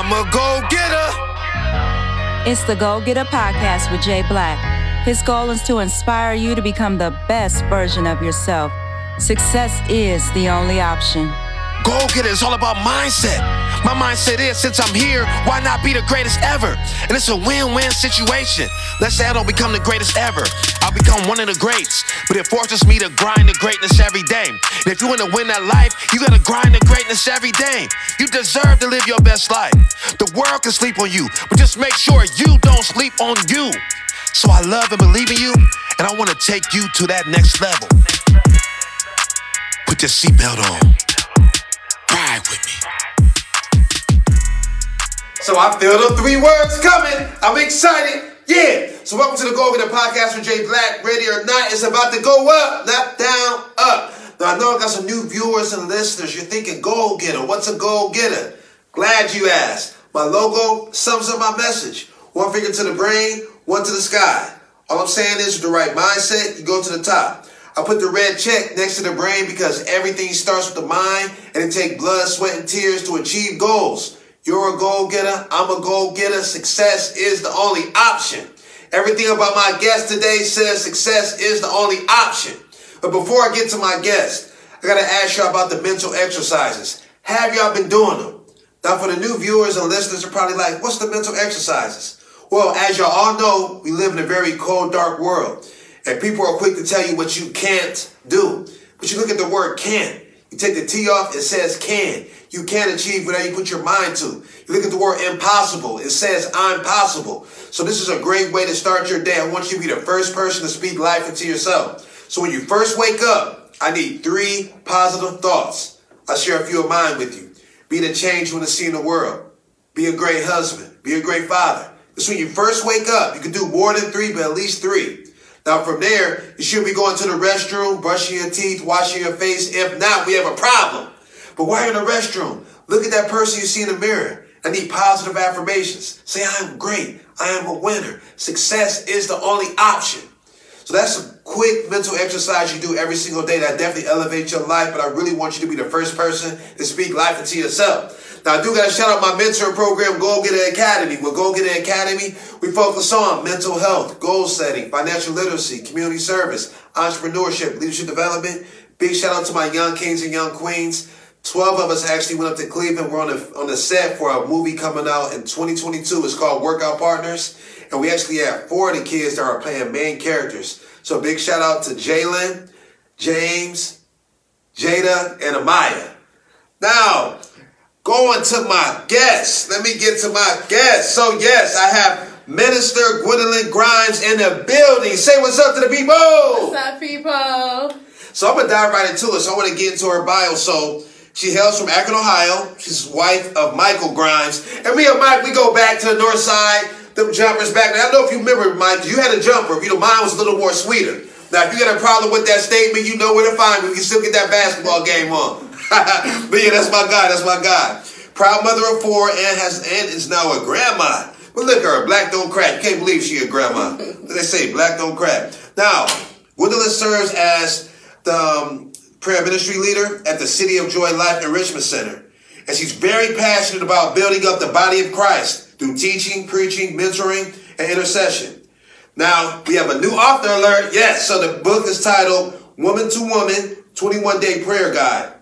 I'm a go getter. It's the Go Getter Podcast with Jay Black. His goal is to inspire you to become the best version of yourself. Success is the only option. Go getter is all about mindset. My mindset is since I'm here, why not be the greatest ever? And it's a win win situation. Let's say I don't become the greatest ever. I'll become one of the greats. But it forces me to grind the greatness every day. And if you want to win that life, you gotta grind the greatness every day. You deserve to live your best life. The world can sleep on you, but just make sure you don't sleep on you. So I love and believe in you, and I wanna take you to that next level. Put your seatbelt on. So I feel the three words coming. I'm excited. Yeah. So welcome to the Go Getter Podcast with Jay Black. Ready or not, it's about to go up, not down, up. Now I know I got some new viewers and listeners. You're thinking Go Getter. What's a Go Getter? Glad you asked. My logo sums up my message. One finger to the brain, one to the sky. All I'm saying is with the right mindset, you go to the top. I put the red check next to the brain because everything starts with the mind and it takes blood, sweat, and tears to achieve goals. You're a goal getter. I'm a goal getter. Success is the only option. Everything about my guest today says success is the only option. But before I get to my guest, I gotta ask y'all about the mental exercises. Have y'all been doing them? Now, for the new viewers and listeners, are probably like, what's the mental exercises? Well, as y'all all know, we live in a very cold, dark world. And people are quick to tell you what you can't do. But you look at the word can't. You take the T off, it says can. You can achieve whatever you put your mind to. You look at the word impossible, it says I'm possible. So this is a great way to start your day. I want you to be the first person to speak life into yourself. So when you first wake up, I need three positive thoughts. I'll share a few of mine with you. Be the change you want to see in the world. Be a great husband. Be a great father. Because when you first wake up, you can do more than three, but at least three. Now from there, you should be going to the restroom, brushing your teeth, washing your face. If not, we have a problem. But while you're in the restroom, look at that person you see in the mirror. I need positive affirmations. Say, I am great. I am a winner. Success is the only option. So that's a quick mental exercise you do every single day that definitely elevates your life. But I really want you to be the first person to speak life into yourself. Now, I do got to shout out my mentor program, Go Getter Academy. With Go Getter Academy, we focus on mental health, goal setting, financial literacy, community service, entrepreneurship, leadership development. Big shout out to my young kings and young queens. 12 of us actually went up to Cleveland. We're on the, on the set for a movie coming out in 2022. It's called Workout Partners. And we actually have four of the kids that are playing main characters. So big shout out to Jalen, James, Jada, and Amaya. Now, going to my guests. Let me get to my guests. So yes, I have Minister Gwendolyn Grimes in the building. Say what's up to the people. What's up, people? So I'm gonna dive right into it. So I want to get into her bio. So she hails from Akron, Ohio. She's wife of Michael Grimes. And me and Mike, we go back to the north side. Them jumpers back. Now, I don't know if you remember, Mike, you had a jumper. You know, mine was a little more sweeter. Now, if you got a problem with that statement, you know where to find me. We can still get that basketball game on. but yeah, that's my guy. That's my guy. Proud mother of four and has and is now a grandma. But look at her, black don't crack. Can't believe she a grandma. they say black don't crack. Now, Gwendolyn serves as the um, prayer ministry leader at the City of Joy Life Enrichment Center. And she's very passionate about building up the body of Christ through teaching, preaching, mentoring, and intercession. Now, we have a new author alert. Yes, so the book is titled Woman to Woman 21 Day Prayer Guide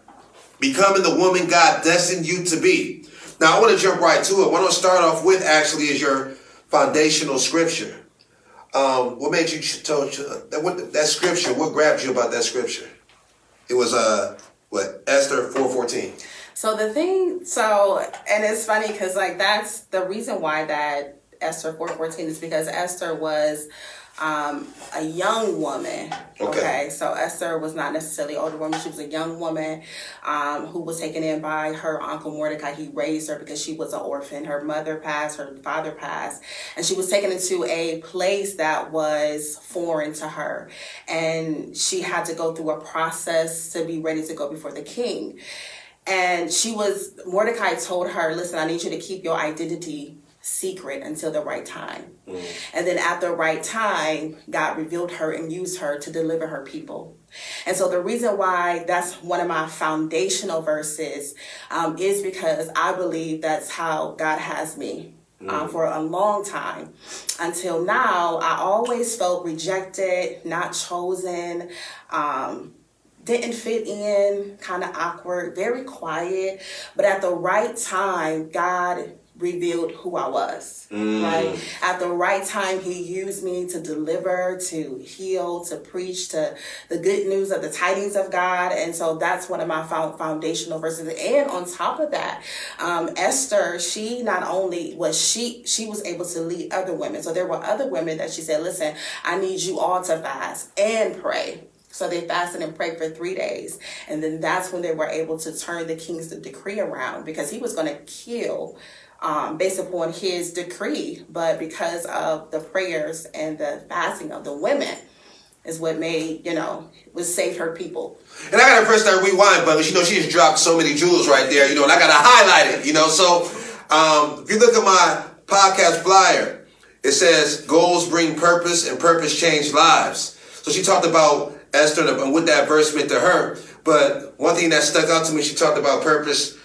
Becoming the Woman God Destined You to Be. Now, I want to jump right to it. What I'll start off with actually is your foundational scripture. Um, what made you told you that, what, that scripture? What grabbed you about that scripture? It was uh what Esther four fourteen. So the thing, so and it's funny because like that's the reason why that Esther four fourteen is because Esther was um, a young woman. Okay. Okay. So Esther was not necessarily an older woman. She was a young woman um, who was taken in by her uncle Mordecai. He raised her because she was an orphan. Her mother passed, her father passed, and she was taken into a place that was foreign to her. And she had to go through a process to be ready to go before the king. And she was, Mordecai told her, listen, I need you to keep your identity secret until the right time. Mm. And then at the right time, God revealed her and used her to deliver her people. And so the reason why that's one of my foundational verses um, is because I believe that's how God has me. Um, mm. Um, for a long time until now, I always felt rejected, not chosen, um, didn't fit in, kind of awkward, very quiet. But at the right time, God revealed who I was. Mm. Right at the right time, He used me to deliver, to heal, to preach, to the good news of the tidings of God, and so that's one of my foundational verses. And on top of that, um, Esther, she not only was she she was able to lead other women. So there were other women that she said, "Listen, I need you all to fast and pray." So they fasted and prayed for three days. And then that's when they were able to turn the king's decree around because he was going to kill um, based upon his decree, but because of the prayers and the fasting of the women, is what made you know was saved her people. And I gotta press that rewind button. You know, she just dropped so many jewels right there. You know, and I gotta highlight it. You know, so um, if you look at my podcast flyer, it says goals bring purpose and purpose change lives. So she talked about Esther and what that verse meant to her. But one thing that stuck out to me, she talked about purpose.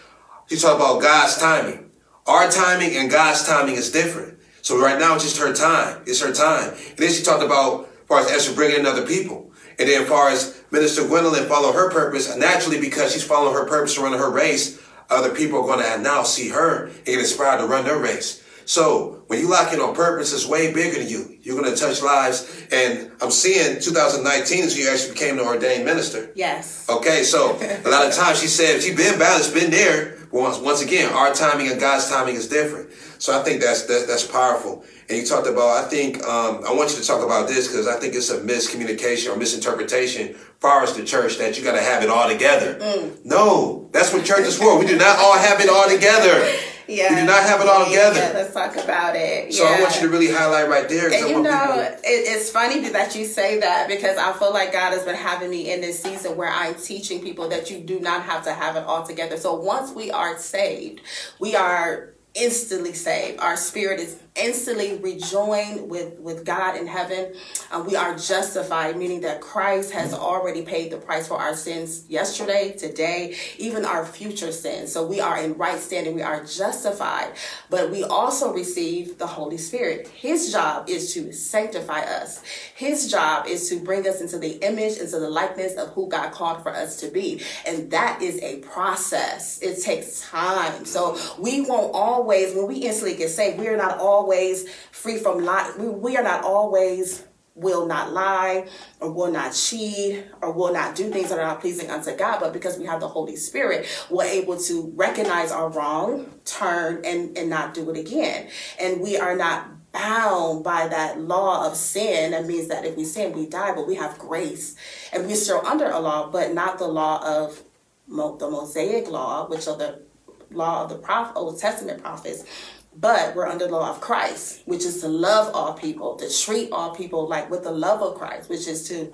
She talked about God's timing. Our timing and God's timing is different. So right now it's just her time. It's her time. And then she talked about, as far as Esther bringing in other people. And then as far as Minister Gwendolyn follow her purpose, naturally because she's following her purpose to run her race, other people are going to now see her and get inspired to run their race. So when you lock in on purpose, it's way bigger than you. You're going to touch lives. And I'm seeing 2019 is you actually became an ordained minister. Yes. Okay, so a lot of times she said, she's been balanced, been there, once, once again, our timing and God's timing is different. So I think that's that, that's powerful. And you talked about, I think, um, I want you to talk about this because I think it's a miscommunication or misinterpretation far as the church that you got to have it all together. Mm. No, that's what church is for. We do not all have it all together. Yeah. We do not have it all together. Yeah, let's talk about it. So yeah. I want you to really highlight right there. And you know, it, it's funny that you say that because I feel like God has been having me in this season where I'm teaching people that you do not have to have it all together. So once we are saved, we are instantly saved. Our spirit is instantly rejoined with, with God in heaven. Uh, we are justified, meaning that Christ has already paid the price for our sins yesterday, today, even our future sins. So we are in right standing. We are justified, but we also receive the Holy Spirit. His job is to sanctify us. His job is to bring us into the image, into the likeness of who God called for us to be. And that is a process. It takes time. So we won't always, when we instantly get saved, we are not all always free from lie. We, we are not always will not lie or will not cheat or will not do things that are not pleasing unto God, but because we have the Holy Spirit, we're able to recognize our wrong, turn, and, and not do it again. And we are not bound by that law of sin. That means that if we sin, we die, but we have grace. And we're still under a law, but not the law of the Mosaic law, which are the law of the prophet, Old Testament prophets, but we're under the law of Christ, which is to love all people, to treat all people like with the love of Christ, which is to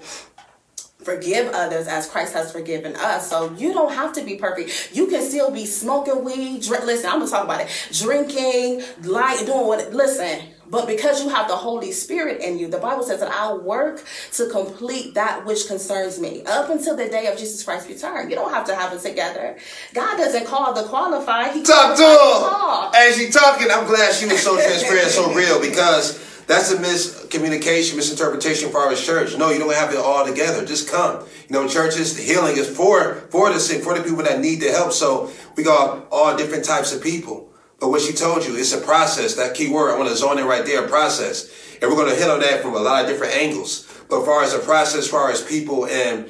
forgive others as Christ has forgiven us. So you don't have to be perfect. You can still be smoking weed. Listen, I'm gonna talk about it. Drinking, lying, doing what. Listen, but because you have the Holy Spirit in you, the Bible says that I'll work to complete that which concerns me up until the day of Jesus Christ's return. You don't have to have it together. God doesn't call the qualified. He talk to him. As she talking, I'm glad she was so transparent, so real because that's a miscommunication, misinterpretation for our church. No, you don't have it all together. Just come. You know, churches, healing is for for the sick, for the people that need the help. So we got all different types of people. But what she told you, it's a process. That key word, I want to zone in right there, process. And we're going to hit on that from a lot of different angles. But far as the process, as far as people and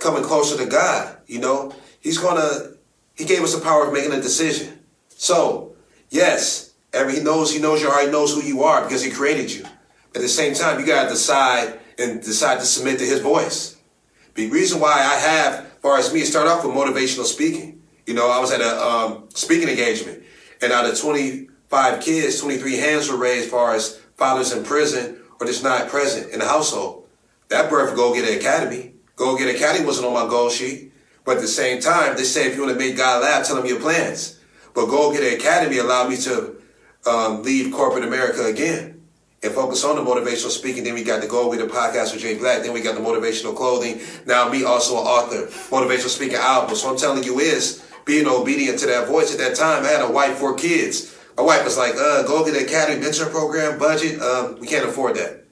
coming closer to God, you know, He's going to, He gave us the power of making a decision. So, yes, every, He knows, He knows you already knows who you are because He created you. At the same time, you got to decide and decide to submit to His voice. The reason why I have, far as me, start off with motivational speaking. You know, I was at a um, speaking engagement and out of 25 kids, 23 hands were raised as far as fathers in prison or just not present in the household. That birth Go Getter Academy. Go Getter Academy wasn't on my goal sheet. But at the same time, they say if you want to make God laugh, tell him your plans. But Go Getter Academy allowed me to um, leave corporate America again and focus on the motivational speaking. Then we got the Go Getter podcast with Jay Black. Then we got the motivational clothing. Now me also an author, motivational speaking album. So I'm telling you is being obedient to that voice. At that time, I had a wife, four kids. My wife was like, uh, Go Getter Academy Mentor Program budget. Um, we can't afford that.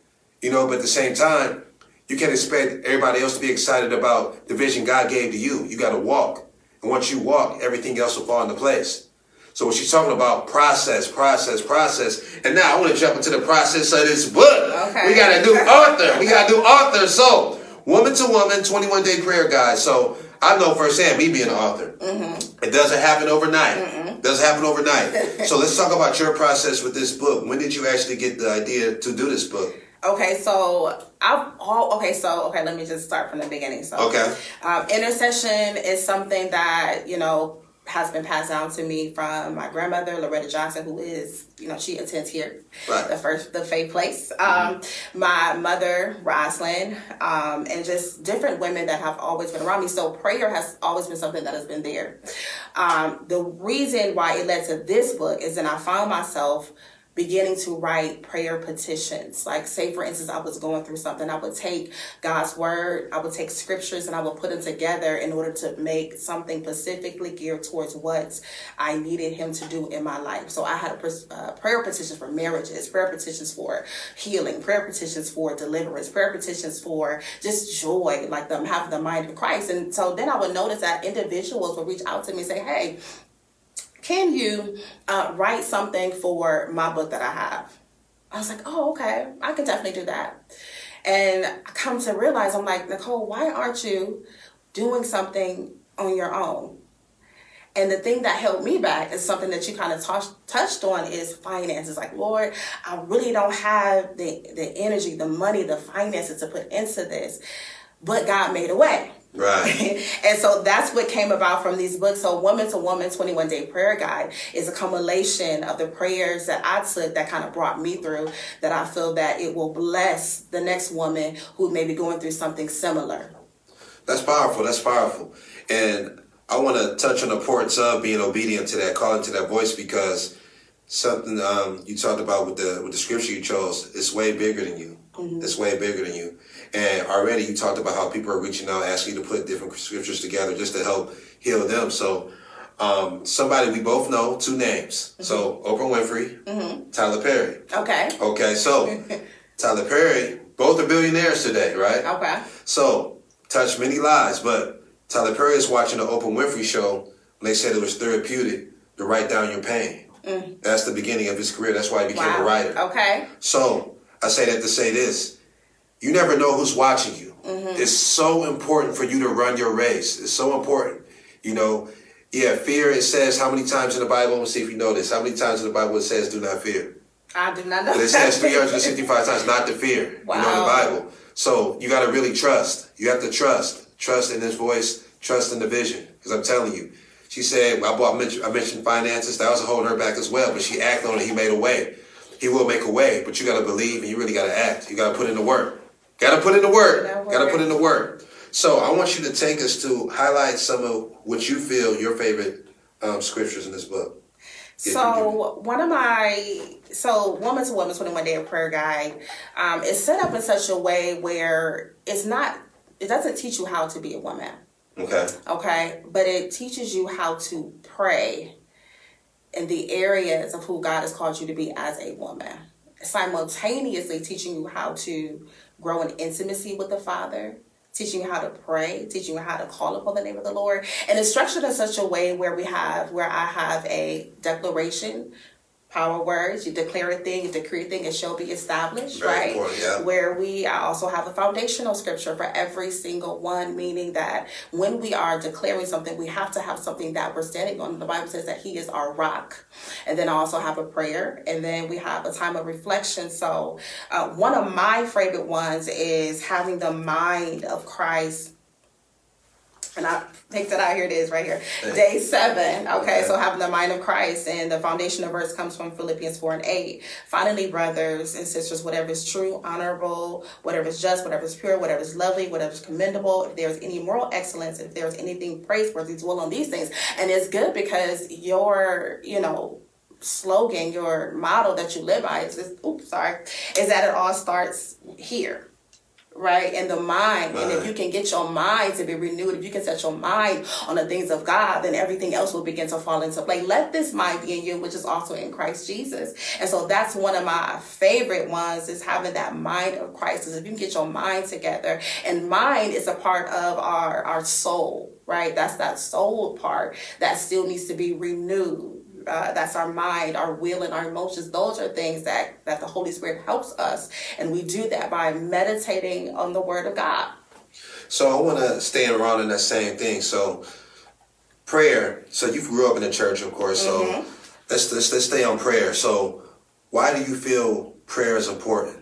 You know, but at the same time, you can't expect everybody else to be excited about the vision God gave to you. You got to walk. And once you walk, everything else will fall into place. So when she's talking about process, process, process, and now I want to jump into the process of this book. Okay. We got a new author. We got a new author. So, woman to woman, 21 day prayer guide. So I know firsthand, me being an author, Mm-hmm. it doesn't happen overnight. Doesn't happen overnight. so let's talk about your process with this book. When did you actually get the idea to do this book? Okay, so I've all okay. So okay, let me just start from the beginning. So Okay. um, intercession is something that you know has been passed down to me from my grandmother Loretta Johnson, who is you know she attends here, Right. the first the faith place. Um, my mother Roslyn, um, and just different women that have always been around me. So prayer has always been something that has been there. Um, the reason why it led to this book is that I found myself beginning to write prayer petitions. Like, say, for instance, I was going through something, I would take God's word, I would take scriptures, and I would put them together in order to make something specifically geared towards what I needed Him to do in my life. So I had a uh, prayer petitions for marriages, prayer petitions for healing, prayer petitions for deliverance, prayer petitions for just joy, like them having the mind of Christ. And so then I would notice that individuals would reach out to me and say, hey, can you uh, write something for my book that I have? I was like, oh, okay, I can definitely do that. And I come to realize, I'm like, Nicole, why aren't you doing something on your own? And the thing that held me back is something that you kind of touched touched on is finances. Like, Lord, I really don't have the the energy, the money, the finances to put into this. But God made a way. Right. and so that's what came about from these books. So Woman to Woman 21 Day Prayer Guide is a compilation of the prayers that I took that kind of brought me through that I feel that it will bless the next woman who may be going through something similar. That's powerful. That's powerful. And I want to touch on the importance of being obedient to that, calling to that voice, because something um, you talked about with the with the scripture you chose, it's way bigger than you. It's way bigger than you. And already you talked about how people are reaching out, asking you to put different scriptures together just to help heal them. So um, somebody we both know, two names. Mm-hmm. So Oprah Winfrey, mm-hmm. Tyler Perry. Okay. Okay, so Tyler Perry, both are billionaires today, right? Okay. So, touched many lives, but Tyler Perry is watching the Oprah Winfrey show when they said it was therapeutic to write down your pain. Mm. That's the beginning of his career. That's why he became Wow. a writer. Okay. So, I say that to say this. You never know who's watching you. Mm-hmm. It's so important for you to run your race. It's so important. You know, yeah, fear, it says how many times in the Bible, let's see if you know this, how many times in the Bible it says do not fear? I did not know. But it says 365 times not to fear. You know, in the Bible. So you got to really trust. You have to trust. Trust in His voice. Trust in the vision. Because I'm telling you, she said, I, bought, I, mentioned, I mentioned finances. That was holding her back as well. But she acted on it. He made a way. He will make a way. But you got to believe and you really got to act. You got to put in the work. Got to put in the work. Got to put in the work. So I want you to take us to highlight some of what you feel your favorite um, scriptures in this book. So one of my so woman to woman 21 day of prayer guide um, is set up in such a way where it's not it doesn't teach you how to be a woman. Okay. okay but it teaches you how to pray in the areas of who god has called you to be as a woman simultaneously teaching you how to grow in intimacy with the father teaching you how to pray teaching you how to call upon the name of the lord and it's structured in such a way where we have where i have a declaration power words you declare a thing you decree a thing it shall be established Very right yeah. where we also have a foundational scripture for every single one, meaning that when we are declaring something, we have to have something that we're standing on. The Bible says that He is our rock. And then I also have a prayer, and then we have a time of reflection. So, uh, one of my favorite ones is having the mind of Christ. And I picked it out. Here it is, right here. Day seven. Okay, so having the mind of Christ, and the foundation of verse comes from Philippians four and eight. Finally, brothers and sisters, whatever is true, honorable, whatever is just, whatever is pure, whatever is lovely, whatever is commendable, if there's any moral excellence, if there's anything praiseworthy, dwell on these things. And it's good because your, you know, slogan, your model that you live by is this, oops, sorry, is that it all starts here right? And the mind. And if you can get your mind to be renewed, if you can set your mind on the things of God, then everything else will begin to fall into place. Let this mind be in you, which is also in Christ Jesus. And so that's one of my favorite ones is having that mind of Christ. Is if you can get your mind together, and mind is a part of our our soul, right? That's that soul part that still needs to be renewed uh, that's our mind, our will, and our emotions. Those are things that that the Holy Spirit helps us, and we do that by meditating on the Word of God. So I want to stay around in that same thing. So prayer. So you grew up in the church, of course. So mm-hmm. let's, let's let's stay on prayer. So why do you feel prayer is important?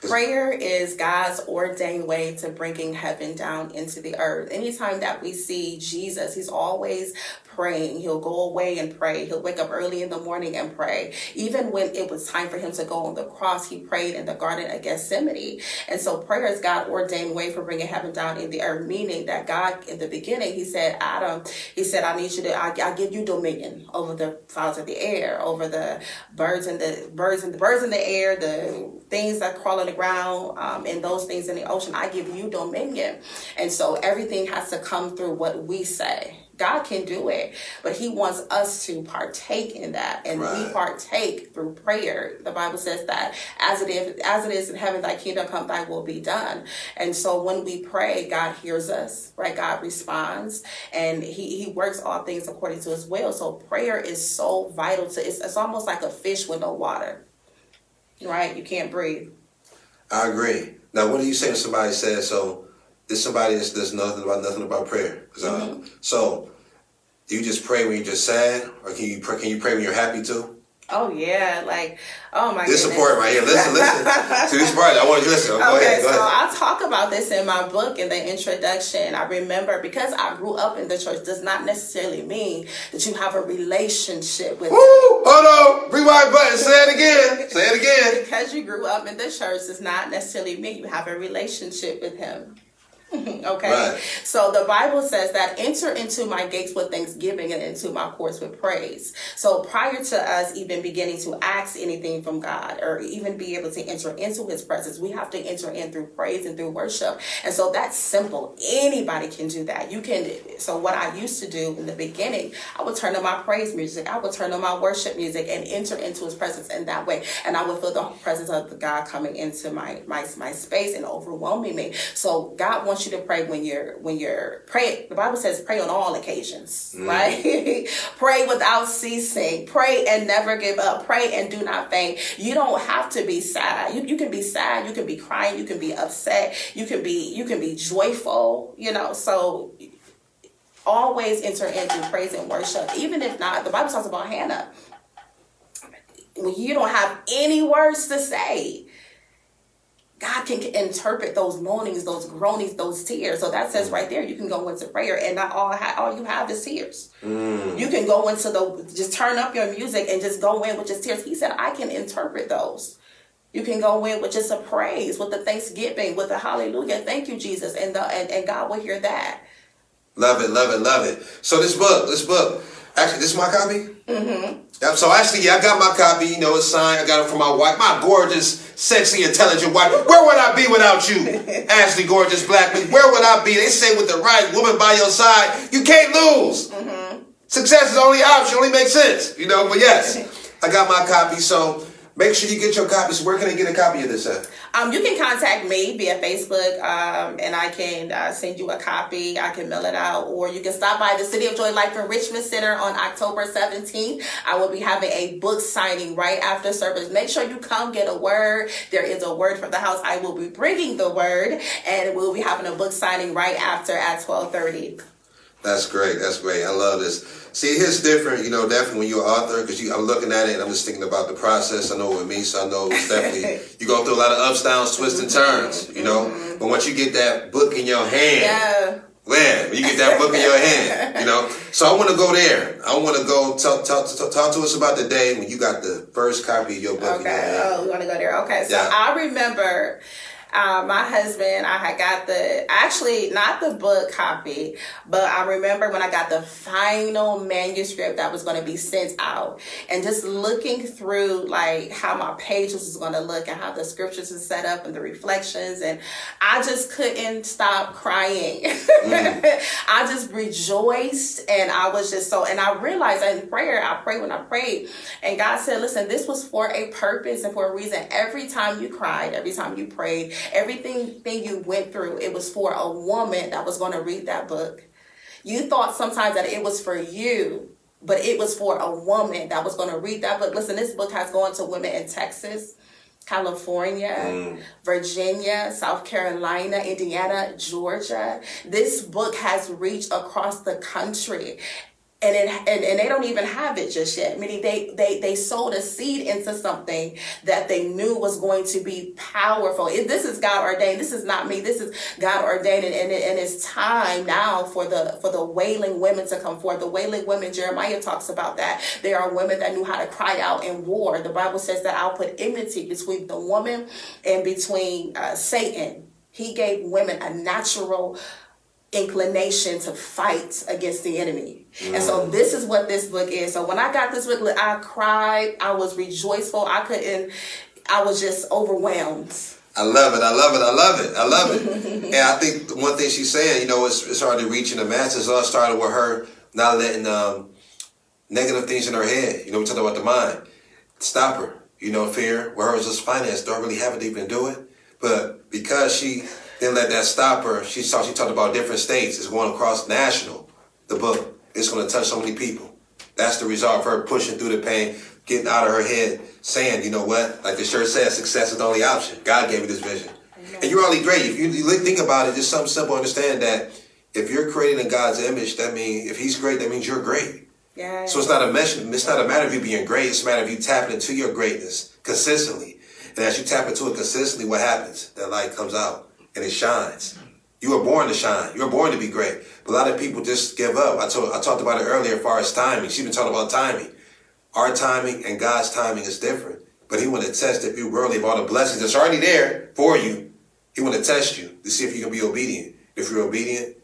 Prayer is God's ordained way to bringing heaven down into the earth. Anytime that we see Jesus, he's always praying. He'll go away and pray. He'll wake up early in the morning and pray. Even when it was time for him to go on the cross, he prayed in the Garden of Gethsemane. And so prayer is God ordained way for bringing heaven down in the earth, meaning that God, in the beginning, he said, Adam, he said, I need you to, I, I give you dominion over the fowls of the air, over the birds and the birds and the birds in the air, the things that crawl on the ground, um, and those things in the ocean. I give you dominion. And so everything has to come through what we say. God can do it, but He wants us to partake in that, and right. we partake through prayer. The Bible says that as it is, as it is in heaven, Thy kingdom come, Thy will be done. And so when we pray, God hears us, right? God responds, and He He works all things according to His will. So prayer is so vital to. It's, it's almost like a fish with no water, right? You can't breathe. I agree. Now, what do you say if somebody says so? There's somebody that's does nothing about nothing about prayer. mm-hmm. So, do you just pray when you're just sad, or can you pray, can you pray when you're happy too? Oh yeah, like oh my. God. This goodness. support right here. Listen, listen to this part. I want you to listen. Go okay, ahead, go so ahead. I talk about this in my book in the introduction. I remember because I grew up in the church does not necessarily mean that you have a relationship with. Woo! Hold on, rewind button. Say it again. Say it again. because you grew up in the church does not necessarily mean you have a relationship with Him. okay. Right. So the Bible says that enter into my gates with thanksgiving and into my courts with praise. So prior to us even beginning to ask anything from God or even be able to enter into his presence, we have to enter in through praise and through worship. And so that's simple. Anybody can do that. You can so what I used to do in the beginning, I would turn on my praise music, I would turn on my worship music and enter into his presence in that way. And I would feel the presence of the God coming into my my my space and overwhelming me. So God wants you to pray when you're when you're pray. The Bible says pray on all occasions, mm. right? pray without ceasing. Pray and never give up. Pray and do not faint. You don't have to be sad. You, you can be sad. You can be crying. You can be upset. You can be you can be joyful. You know. So always enter into praise and worship, even if not. The Bible talks about Hannah. When you don't have any words to say, God can interpret those moanings, those groanings, those tears. So that says right there, you can go into prayer, and not all all you have is tears. Mm. You can go into the just turn up your music and just go in with just tears. He said, I can interpret those. You can go in with just a praise, with the thanksgiving, with the hallelujah. Thank you, Jesus, and the and, and God will hear that. Love it, love it, love it. So this book, this book, actually, this is my copy. Mm-hmm. Yep. So actually, yeah, I got my copy. You know, it's signed. I got it from my wife, my gorgeous, sexy, intelligent wife. Where would I be without you, Ashley, gorgeous black man? Where would I be? They say with the right woman by your side, you can't lose. Mm-hmm. Success is the only option. Only makes sense. You know. But yes, I got my copy. So make sure you get your copies. Where can I get a copy of this at? Um, you can contact me via Facebook, um, and I can uh, send you a copy. I can mail it out, or you can stop by the City of Joy Life Enrichment Center on October 17th. I will be having a book signing right after service. Make sure you come get a word. There is a word from the house. I will be bringing the word, and we'll be having a book signing right after at 12:30. That's great. That's great. I love this. See, it's different, you know, definitely when you're an author, because you, I'm looking at it and I'm just thinking about the process. I know with me, so I know it's definitely, you go through a lot of ups, downs, twists, and turns, you know. Mm-hmm. But once you get that book in your hand, yeah. man, you get that book in your hand, you know. So I want to go there. I want to go talk, talk, talk, talk, to us about the day when you got the first copy of your book. Okay. Oh, we want to go there. Okay. So yeah. I remember uh, my husband, I had got the actually not the book copy, but I remember when I got the final manuscript that was going to be sent out, and just looking through like how my pages was going to look and how the scriptures is set up and the reflections, and I just couldn't stop crying. Mm. I just rejoiced, and I was just so, and I realized in prayer, I prayed when I prayed, and God said, "Listen, this was for a purpose and for a reason. Every time you cried, every time you prayed, everything thing you went through, it was for a woman that was going to read that book. You thought sometimes that it was for you, but it was for a woman that was going to read that book. Listen, this book has gone to women in Texas, California, mm. Virginia, South Carolina, Indiana, Georgia. This book has reached across the country and it and, and they don't even have it just yet. Meaning they they they sowed a seed into something that they knew was going to be powerful. If this is god ordained. This is not me. This is god ordained. And, and, and it's time now for the for the wailing women to come forth. The wailing women jeremiah talks about that. There are women that knew how to cry out in war. The bible says that i'll put enmity between the woman and between uh, satan. He gave women a natural inclination to fight against the enemy. Mm. And so this is what this book is. So when I got this book, I cried, I was rejoiceful. I couldn't, I was just overwhelmed. I love it. I love it. I love it. I love it. and I think one thing she's saying, you know, it's, it's already reaching the masses. It all started with her not letting um, negative things in her head. You know, we talked about the mind. Stop her. You know, fear. Where hers is finance. Don't really have it to even do it. But because she didn't let that stop her. She saw she talked about different states. It's going across national. The book. It's going to touch so many people. That's the result of her pushing through the pain, getting out of her head, saying, you know what? Like the shirt says, success is the only option. God gave me this vision. Amen. And you're only great. If you think about it, just something simple. Understand that if you're creating in God's image, that means if He's great, that means you're great. Yeah. So it's not a mission. It's not a matter of you being great. It's a matter of you tapping into your greatness consistently. And as you tap into it consistently, what happens? That light comes out and it shines. You were born to shine. You were born to be great. But a lot of people just give up. I told I talked about it earlier as far as timing. She's been talking about timing. Our timing and God's timing is different. But he want to test if you really of all the blessings that's already there for you. He want to test you to see if you can be obedient. If you're obedient,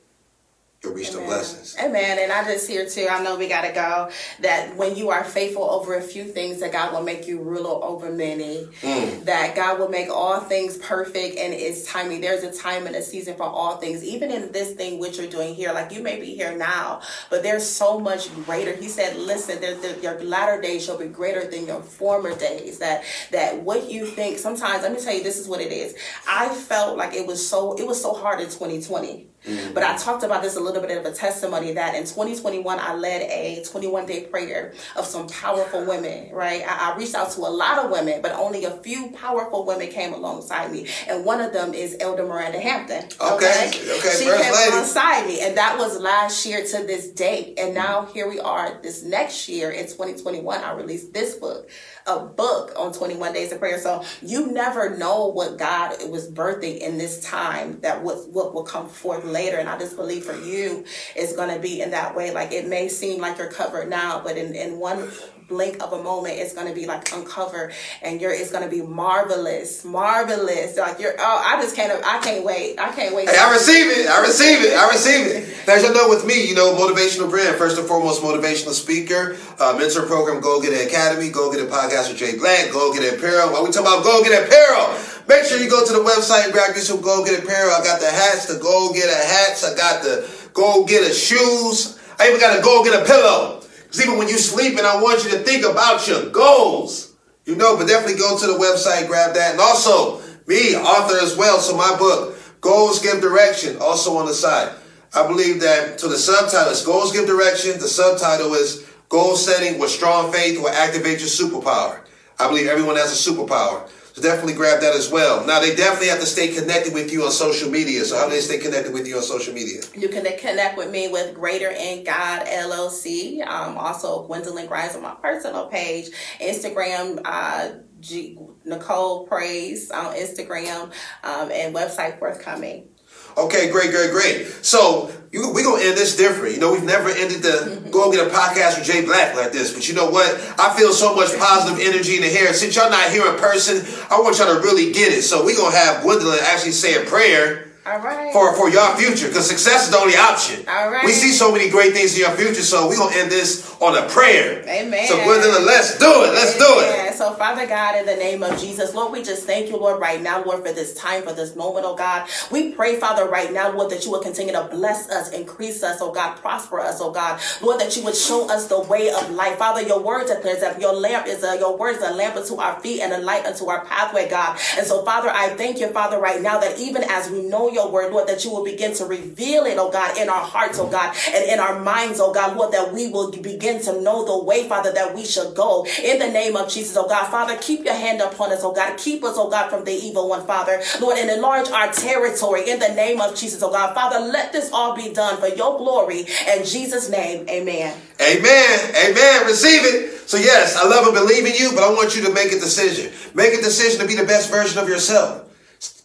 you'll reach Amen. the blessings. Amen. And I just hear too, I know we got to go, that when you are faithful over a few things, that God will make you ruler over many. Mm. That God will make all things perfect and it's timing. There's a time and a season for all things. Even in this thing which you're doing here, like you may be here now, but there's so much greater. He said, listen, there, there, your latter days shall be greater than your former days. That that what you think, sometimes, let me tell you, this is what it is. I felt like it was so, it was so hard in 2020 Mm-hmm. But I talked about this a little bit of a testimony that in 2021 I led a 21 day prayer of some powerful women, right? I, I, reached out to a lot of women, but only a few powerful women came alongside me. And one of them is Elder Miranda Hampton. Okay. Okay. okay. She came lady. alongside me. And that was last year to this date. And now here we are this next year in 2021. I released this book a book on 21 days of prayer. So you never know what God was birthing in this time that what what will come forth later. And I just believe for you it's gonna be in that way. Like it may seem like you're covered now, but in, in one blink of a moment it's going to be like uncover and you're it's going to be marvelous marvelous. Like you're oh i just can't i can't wait. I can't wait. Hey, i receive it. I receive it. I receive it. As you know with me you know motivational brand. First and foremost motivational speaker uh, mentor program Go Getter Academy go get it podcast with jay black go get apparel while we talk about go get apparel make sure you go to the website and grab you some go get apparel i got the hats the Go Getter hats i got the Go Getter shoes i even got a Go Getter pillow because even when you're sleeping, I want you to think about your goals. You know, but definitely go to the website, grab that. And also, me, author as well. So my book, Goals Give Direction, also on the side. I believe that to the subtitle is Goals Give Direction. The subtitle is Goal Setting with Strong Faith will Activate Your Superpower. I believe everyone has a superpower. So definitely grab that as well. Now they definitely have to stay connected with you on social media. So how do they stay connected with you on social media? You can connect with me with Greater in God LLC. Um, also Gwendolyn Grimes on my personal page, Instagram. Uh, G- Nicole Praise on Instagram um, and website forthcoming. Okay, great, great, great. So you, we gonna end this different. You know, we've never ended the Go Getter podcast with Jay Black like this. But you know what? I feel so much positive energy in the hair. Since y'all not here in person, I want y'all to really get it. So we're gonna have Gwendolyn actually say a prayer right. for for your future because success is the only option. All right. We see so many great things in your future, so we're gonna end this on a prayer. Amen. So Gwendolyn, let's do it. Let's do it. So, Father God, in the name of Jesus, Lord, we just thank you, Lord, right now, Lord, for this time, for this moment, oh God. We pray, Father, right now, Lord, that you will continue to bless us, increase us, oh God, prosper us, oh God. Lord, that you would show us the way of life. Father, your word declares that your lamp is a, your word is a lamp unto our feet and a light unto our pathway, God. And so, Father, I thank you, Father, right now, that even as we know your word, Lord, that you will begin to reveal it, oh God, in our hearts, oh God, and in our minds, oh God, Lord, that we will begin to know the way, Father, that we should go. In the name of Jesus, oh God, Father, keep your hand upon us, oh God. Keep us, oh God, from the evil one, Father. Lord, and enlarge our territory in the name of Jesus, oh God. Father, let this all be done for your glory. In Jesus' name, amen. Amen. Amen. Receive it. So yes, I love and believe in you, but I want you to make a decision. Make a decision to be the best version of yourself.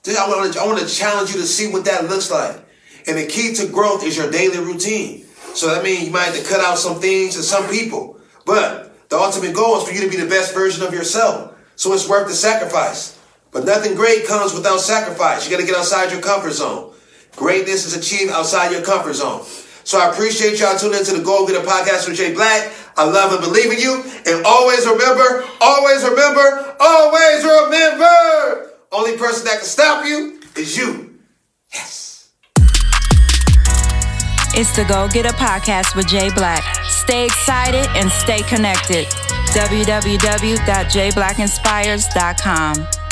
I want to, I want to challenge you to see what that looks like. And the key to growth is your daily routine. So that means you might have to cut out some things and some people. But the ultimate goal is for you to be the best version of yourself. So it's worth the sacrifice. But nothing great comes without sacrifice. You got to get outside your comfort zone. Greatness is achieved outside your comfort zone. So I appreciate y'all tuning into the Goal Getter Podcast with Jay Black. I love and believe in you. And always remember, always remember, always remember, only person that can stop you is you. Yes. It's the Go Getter Podcast with Jay Black. Stay excited and stay connected. www.jblackinspires.com.